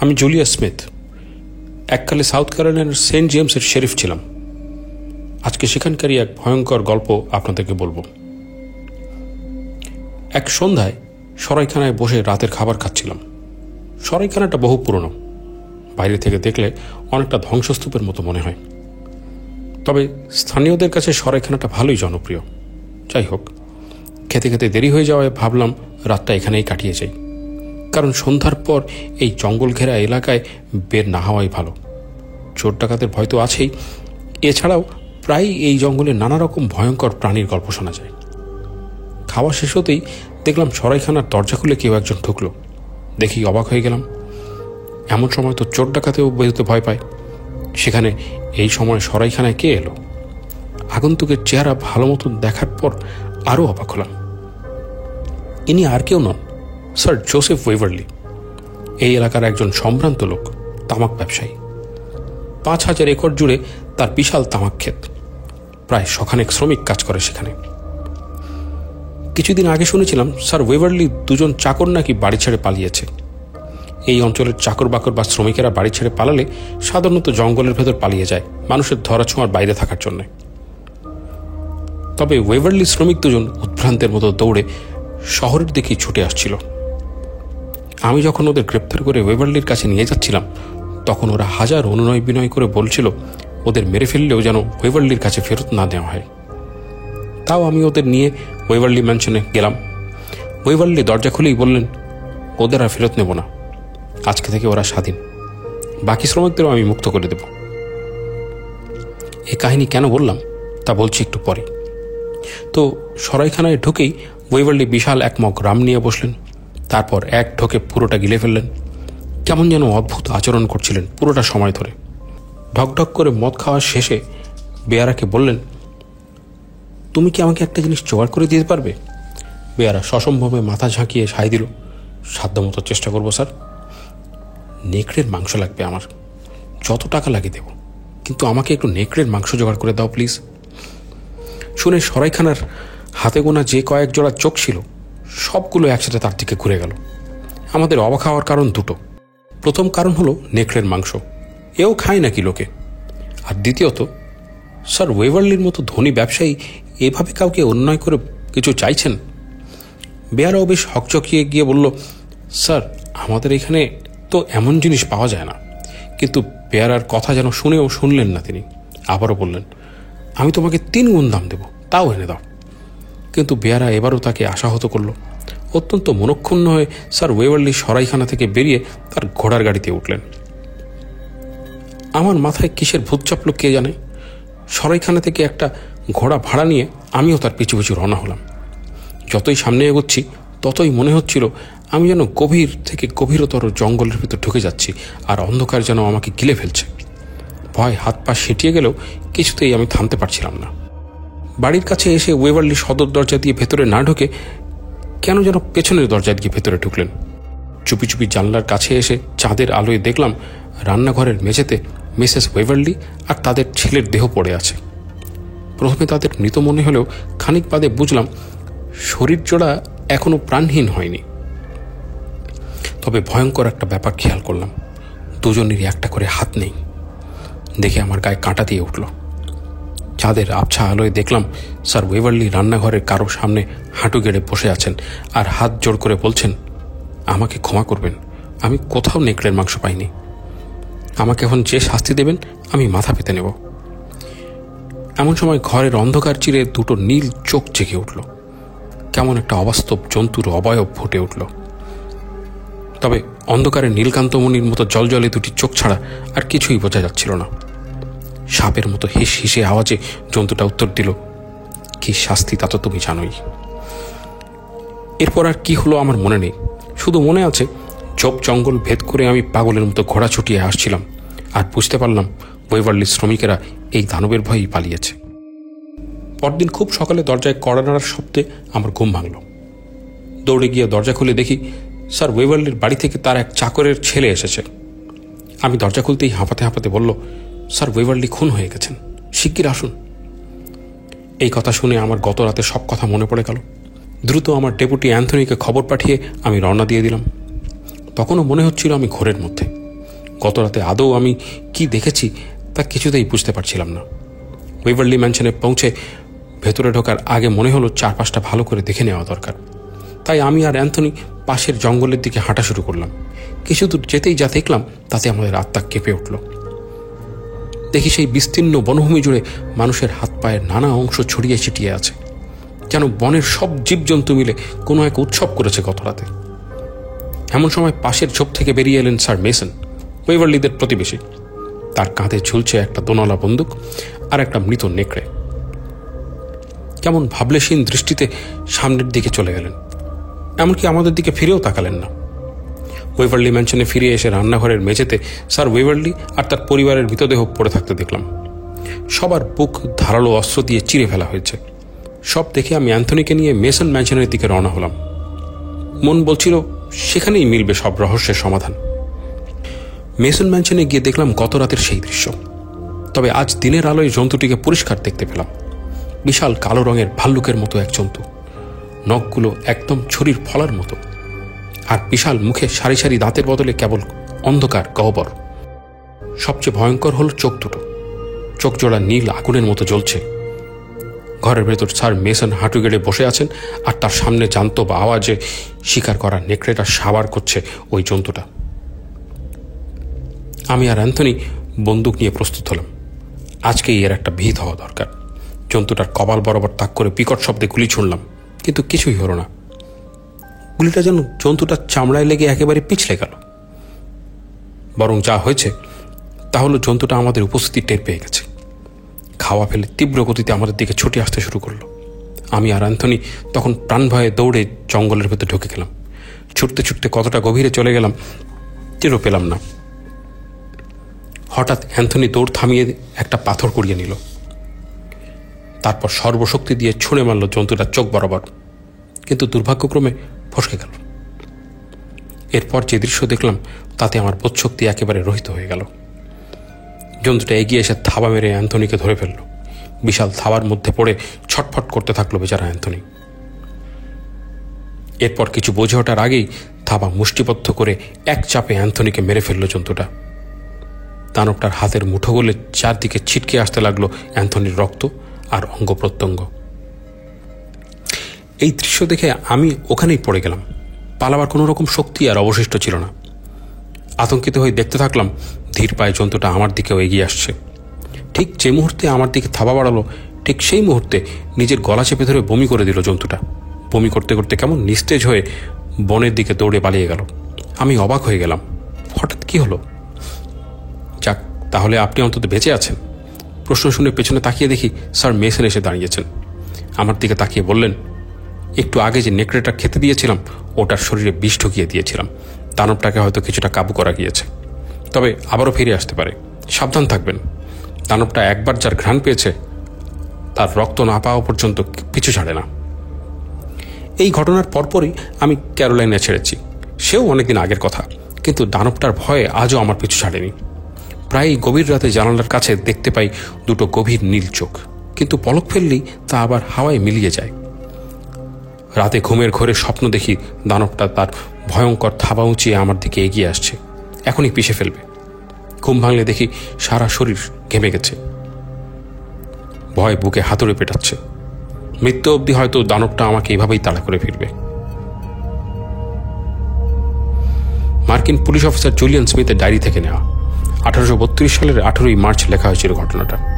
আমি Julia Smith. এককালে South ক্যারোলাইনার সেন্ট জেমসের শেরিফ ছিলাম। আজকে সেখানকারই এক ভয়ঙ্কর গল্প আপনাদেরকে বলব। এক সন্ধ্যায় সরাইখানায় বসে রাতের খাবার খাচ্ছিলাম। সরাইখানাটা বহু পুরনো। বাইরে থেকে দেখলে অনেকটা ধ্বংসস্তূপের মতো মনে হয়। তবে স্থানীয়দের কাছে সরাইখানাটা ভালোই জনপ্রিয়। যাই হোক, খেতে খেতে দেরি হয়ে যাওয়ায় ভাবলাম রাতটা এখানেই কাটিয়ে যাই। কারণ সন্ধ্যার পর এই জঙ্গল ঘেরা এলাকায় বের না হওয়াই ভালো। চোর ডাকাতের ভয় তো আছেই। এছাড়াও প্রায় এই জঙ্গলে নানা রকম ভয়ঙ্কর প্রাণীর গল্প শোনা যায়। খাওয়া শেষ হতেই দেখলাম সরাইখানার দরজা খুলে কেউ একজন ঢুকলো। দেখি অবাক হয়ে গেলাম। এমন সময় তো চোর ডাকাতেও বেরোতে ভয় পায়। সেখানে এই সময় সরাইখানায় কে এলো? আগন্তুকের চেহারা ভালো মতন দেখার পর আরও অবাক হলাম। ইনি আর কেউ নন। Sir, Joseph Waverley. এই এলাকার একজন সম্ভ্রান্ত লোক, তামাক ব্যবসায়ী। পাঁচ হাজার একর জুড়ে তার বিশাল তামাক ক্ষেত। প্রায় শখানেক শ্রমিক কাজ করে সেখানে। কিছুদিন আগে শুনেছিলাম, স্যার ওয়েভারলি দুজন চাকর নাকি বাড়ি ছেড়ে পালিয়েছে। এই অঞ্চলের চাকর বাকর বা শ্রমিকেরা বাড়ি ছেড়ে পালালে সাধারণত জঙ্গলের ভেতর পালিয়ে যায়, মানুষের ধরাছোঁয়ার বাইরে থাকার জন্য। তবে ওয়েভারলি শ্রমিক দুজন উদ্ভ্রান্তের মতো দৌড়ে শহরের দিকেই ছুটে আসছিল। আমি যখন ওদের গ্রেপ্তার করে ওয়েভারলির কাছে নিয়ে যাচ্ছিলাম, তখন ওরা হাজার অনুনয় বিনয় করে বলছিল, ওদের মেরে ফেললেও যেন ওয়েভারলির কাছে ফেরত না দেওয়া হয়। তাও আমি ওদের নিয়ে ওয়েভারলি ম্যানশনে গেলাম। ওয়েভারলি দরজা খুলেই বললেন, ওদের আর ফেরত নেব না। আজকে থেকে ওরা স্বাধীন। বাকি শ্রমিকদেরও আমি মুক্ত করে দেব। এই কাহিনী কেন বললাম, তা বলছি একটু পরে। তো সরাইখানায় ঢুকেই ওয়েভারলি বিশাল এক মগ রাম নিয়ে বসলেন। তারপর এক ঢোকে পুরোটা গিলে ফেললেন। কেমন যেন অদ্ভুত আচরণ করছিলেন পুরোটা সময় ধরে। ঢকঢক করে মদ খাওয়া শেষে বেয়ারাকে বললেন, তুমি কি আমাকে একটা জিনিস জোগাড় করে দিতে পারবে? বেয়ারা সসম্ভবে মাথা ঝাঁকিয়ে সাই দিল, সাধ্যমতো চেষ্টা করব, স্যার। নেকড়ের মাংস লাগবে আমার। যত টাকা লাগে দেব। কিন্তু আমাকে একটু নেকড়ের মাংস জোগাড় করে দাও, প্লিজ। শুনে সরাইখানার হাতে গোনা যে কয়েক জোড়া চোখ ছিল সবগুলো একসাথে তার দিকে ঘুরে গেল। আমাদের অবাক হওয়ার কারণ দুটো। প্রথম কারণ হলো নেকড়ের মাংস। এও খায় নাকি লোকে? আর দ্বিতীয়ত, স্যার ওয়েভারলির মতো ধনী ব্যবসায়ী এভাবে কাউকে অন্যায় করে কিছু চাইছেন? বেয়ারাও বেশ হকচকিয়ে গিয়ে বলল, স্যার, আমাদের এখানে তো এমন জিনিস পাওয়া যায় না। কিন্তু বেয়ারার কথা যেন শুনেও শুনলেন না তিনি। আবারও বললেন, আমি তোমাকে তিন গুণ দাম দেব, তাও এনে দাও। কিন্তু বেয়ারা এবারও তাকে আশাহত করল। অত্যন্ত মনক্ষুণ্ণ হয়ে স্যার ওয়েভারলি সরাইখানা থেকে বেরিয়ে তার ঘোড়ার গাড়িতে উঠলেন। আমার মাথায় কিসের ভূত চাপলো কে জানে? সরাইখানা থেকে একটা ঘোড়া ভাড়া নিয়ে আমিও তার পিছু পিছু রওনা হলাম। যতই সামনে এগোচ্ছি, ততই মনে হচ্ছিল আমি যেন গভীর থেকে গভীরতর জঙ্গলের ভিতর ঢুকে যাচ্ছি আর অন্ধকার যেন আমাকে গিলে ফেলছে। ভয় হাত পা সেটিয়ে গেলেও কিছুতেই আমি থামতে পারছিলাম না। বাড়ির কাছে এসে ওয়েভারলি সদর দরজা দিয়ে ভেতরে না ঢুকে কেন যেন পেছনের দরজা দিয়ে ভেতরে ঢুকলেন। চুপি চুপি জানলার কাছে এসে চাঁদের আলোয় দেখলাম রান্নাঘরের মেঝেতে মিসেস ওয়েভারলি আর তাদের ছেলের দেহ পড়ে আছে। প্রথমে তাদের মৃত মনে হলেও খানিক বাদে বুঝলাম শরীর জোড়া এখনও প্রাণহীন হয়নি। তবে ভয়ঙ্কর একটা ব্যাপার খেয়াল করলাম। দুজনেরই একটা করে হাত নেই। দেখে আমার গায়ে কাঁটা দিয়ে উঠল। চাঁদের আবছা আলোয় দেখলাম স্যার ওয়েভারলি রান্নাঘরের কারও সামনে হাঁটু গেড়ে বসে আছেন আর হাত জোড় করে বলছেন, আমাকে ক্ষমা করবেন, আমি কোথাও নেকড়ের মাংস পাইনি। আমাকে এখন যে শাস্তি দেবেন, আমি মাথা পেতে নেব। এমন সময় ঘরের অন্ধকার চিরে দুটো নীল চোখ জেগে উঠল। কেমন একটা অবাস্তব জন্তুর অবয়ব ফুটে উঠল। তবে অন্ধকারে নীলকান্তমণির মতো জলজলে দুটি চোখ ছাড়া আর কিছুই বোঝা যাচ্ছিল না। সাপের মতো হিস হিসে আওয়াজে জন্তুটা উত্তর দিল, কি শাস্তি তা তো তুমি জানোই। এরপর আর কি হলো আমার মনে নেই। শুধু মনে আছে, চোপ জঙ্গল ভেদ করে আমি পাগলের মতো ঘোড়া ছুটিয়ে আসছিলাম আর বুঝতে পারলাম ওয়েভারলি শ্রমিকেরা এই দানবের ভয়েই পালিয়েছে। পরদিন খুব সকালে দরজায় কড়া নাড়ার শব্দে আমার ঘুম ভাঙল। দৌড়ে গিয়ে দরজা খুলে দেখি, স্যার ওয়েভারলির বাড়ি থেকে তার এক চাকরের ছেলে এসেছে। আমি দরজা খুলতেই হাঁপাতে হাঁপাতে বলল স্যার ওয়েভারলি খুন হয়ে গেছেন। শিগগির আসুন। এই কথা শুনে আমার গত রাতে সব কথা মনে পড়ে গেল। দ্রুত আমার ডেপুটি অ্যান্থনিকে খবর পাঠিয়ে আমি রওনা দিয়ে দিলাম। তখনও মনে হচ্ছিল আমি ঘোরের মধ্যে। গত রাতে আদৌ আমি কি দেখেছি তা কিছুতেই বুঝতে পারছিলাম না। ওয়েভারলি ম্যানশনে পৌঁছে ভেতরে ঢোকার আগে মনে হলো চারপাশটা ভালো করে দেখে নেওয়া দরকার। তাই আমি আর অ্যান্থনি পাশের জঙ্গলের দিকে হাঁটা শুরু করলাম। কিছু দূর যেতেই যা দেখলাম তাতে আমাদের আত্মা কেঁপে উঠল। দেখি সেই বিস্তীর্ণ বনভূমি জুড়ে মানুষের হাত পায়ের নানা অংশ ছড়িয়ে ছিটিয়ে আছে। যেন বনের সব জীবজন্তু মিলে কোনো এক উৎসব করেছে গত রাতে। এমন সময় পাশের ঝোপ থেকে বেরিয়ে এলেন স্যার মেসন, ওয়েভারলিদের প্রতিবেশী। তার কাঁধে ঝুলছে একটা দোনলা বন্দুক আর একটা মৃত নেকড়ে। কেমন ভাবলেশীন দৃষ্টিতে সামনের দিকে চলে গেলেন। এমনকি আমাদের দিকে ফিরেও তাকালেন না। ওয়েভারলি ম্যানশনে ফিরে এসে রান্নাঘরের মেঝেতে স্যার ওয়েভারলি আর তার পরিবারের মৃতদেহ পড়ে থাকতে দেখলাম। সবার বুক ধারালো অস্ত্র দিয়ে চিরে ফেলা হয়েছে। সব দেখে আমি অ্যান্থনিকে নিয়ে মেসন ম্যানশনের দিকে রওনা হলাম। মন বলছিল, সেখানেই মিলবে সব রহস্যের সমাধান। মেসন ম্যানশনে গিয়ে দেখলাম গত রাতের সেই দৃশ্য। তবে আজ দিনের আলোয় জন্তুটিকে পরিষ্কার দেখতে পেলাম। বিশাল কালো রঙের ভাল্লুকের মতো এক জন্তু। নখগুলো একদম ছুরির ফলার মতো। আর বিশাল মুখে সারি সারি দাঁতের বদলে কেবল অন্ধকার গহ্বর। সবচেয়ে ভয়ঙ্কর হল চোখ দুটো। চোখ জোড়া নীল আগুনের মতো জ্বলছে। ঘরের ভেতর স্যার মেসন হাঁটু গেড়ে বসে আছেন আর তার সামনে জানত বা আওয়াজে শিকার করা নেকড়েটা সাবার করছে ওই জন্তুটা। আমি আর অ্যান্থনি বন্দুক নিয়ে প্রস্তুত হলাম। আজকেই এর একটা ভিত হওয়া দরকার। জন্তুটার কপাল বরাবর তাক করে বিকট শব্দে গুলি ছুঁড়লাম, কিন্তু কিছুই হলো না। গুলিটা যেন জন্তুটার চামড়ায় লেগে একেবারে পিছলে গেল। বরং যা হয়েছে, তা হলো জন্তুটা আমাদের উপস্থিতি টের পেয়ে গেছে। খাওয়া ফেলে তীব্র গতিতে আমাদের দিকে ছুটে আসতে শুরু করল। আমি আর অ্যান্থনি তখন প্রাণ ভয়ে দৌড়ে জঙ্গলের ভেতর ঢুকে গেলাম। ছুটতে ছুটতে কতটা গভীরে চলে গেলাম, টেরও পেলাম না। হঠাৎ অ্যান্থনি দৌড় থামিয়ে একটা পাথর কুড়িয়ে নিল। তারপর সর্বশক্তি দিয়ে ছুঁড়ে মারল জন্তুটার চোখ বরাবর। কিন্তু দুর্ভাগ্যক্রমে ফসকে গেল। এরপর যে দৃশ্য দেখলাম, তাতে আমার বোধশক্তি একেবারে রহিত হয়ে গেল। জন্তুটা এগিয়ে এসে থাবা মেরে অ্যান্থনিকে ধরে ফেলল। বিশাল থাবার মধ্যে পড়ে ছটফট করতে থাকল বেচারা অ্যান্থনি। এরপর কিছু বোঝে ওঠার আগেই থাবা মুষ্টিবদ্ধ করে এক চাপে অ্যান্থনিকে মেরে ফেলল জন্তুটা। দানবটার হাতের মুঠো গলে চারদিকে ছিটকে আসতে লাগল অ্যান্থনির রক্ত আর অঙ্গ প্রত্যঙ্গ। এই দৃশ্য দেখে আমি ওখানেই পড়ে গেলাম। পালাবার কোনো রকম শক্তি আর অবশিষ্ট ছিল না। আতঙ্কিত হয়ে দেখতে থাকলাম, ধীর পায়ে জন্তুটা আমার দিকেও এগিয়ে আসছে। ঠিক যে মুহূর্তে আমার দিকে থাবা বাড়ালো, ঠিক সেই মুহূর্তে নিজের গলা চেপে ধরে বমি করে দিল জন্তুটা। বমি করতে করতে কেমন নিস্তেজ হয়ে বনের দিকে দৌড়ে পালিয়ে গেল। আমি অবাক হয়ে গেলাম। হঠাৎ কি হলো? যাক, তাহলে আপনি অন্তত বেঁচে আছেন। প্রশ্ন শুনে পেছনে তাকিয়ে দেখি স্যার মেসেন এসে দাঁড়িয়েছেন। আমার দিকে তাকিয়ে বললেন একটু আগে যে নেকড়েটা খেতে দিয়েছিলাম, ওটার শরীরে বিষ ঢুকিয়ে দিয়েছিলাম। দানবটাকে হয়তো কিছুটা কাবু করা গিয়েছে। তবে আবারও ফিরে আসতে পারে। সাবধান থাকবেন। দানবটা একবার যার ঘ্রাণ পেয়েছে, তার রক্ত না পাওয়া পর্যন্ত পিছু ছাড়ে না। এই ঘটনার পরপরই আমি ক্যারোলাইনে ছেড়েছি। সেও অনেকদিন আগের কথা, কিন্তু দানবটার ভয়ে আজও আমার পিছু ছাড়েনি। প্রায়ই গভীর রাতে জানালার কাছে দেখতে পাই দুটো গভীর নীল চোখ, কিন্তু পলক ফেললেই তা আবার হাওয়ায় মিলিয়ে যায়। রাতে ঘুমের ঘরে স্বপ্ন দেখি দানবটা তার ভয়ঙ্কর থাবা উঁচিয়ে আমার দিকে এগিয়ে আসছে। এখনই পিষে ফেলবে। ঘুম ভাঙলে দেখি সারা শরীর ঘেমে গেছে। ভয় বুকে হাতুড়ে পেটাচ্ছে। মৃত্যু অবধি হয়তো দানবটা আমাকে এভাবেই তাড়া করে ফিরবে। মার্কিন পুলিশ অফিসার জুলিয়ান স্মিথের ডায়েরি থেকে নেওয়া। আঠারোশো বত্রিশ সালের আঠেরোই মার্চ লেখা হয়েছিল ঘটনাটা।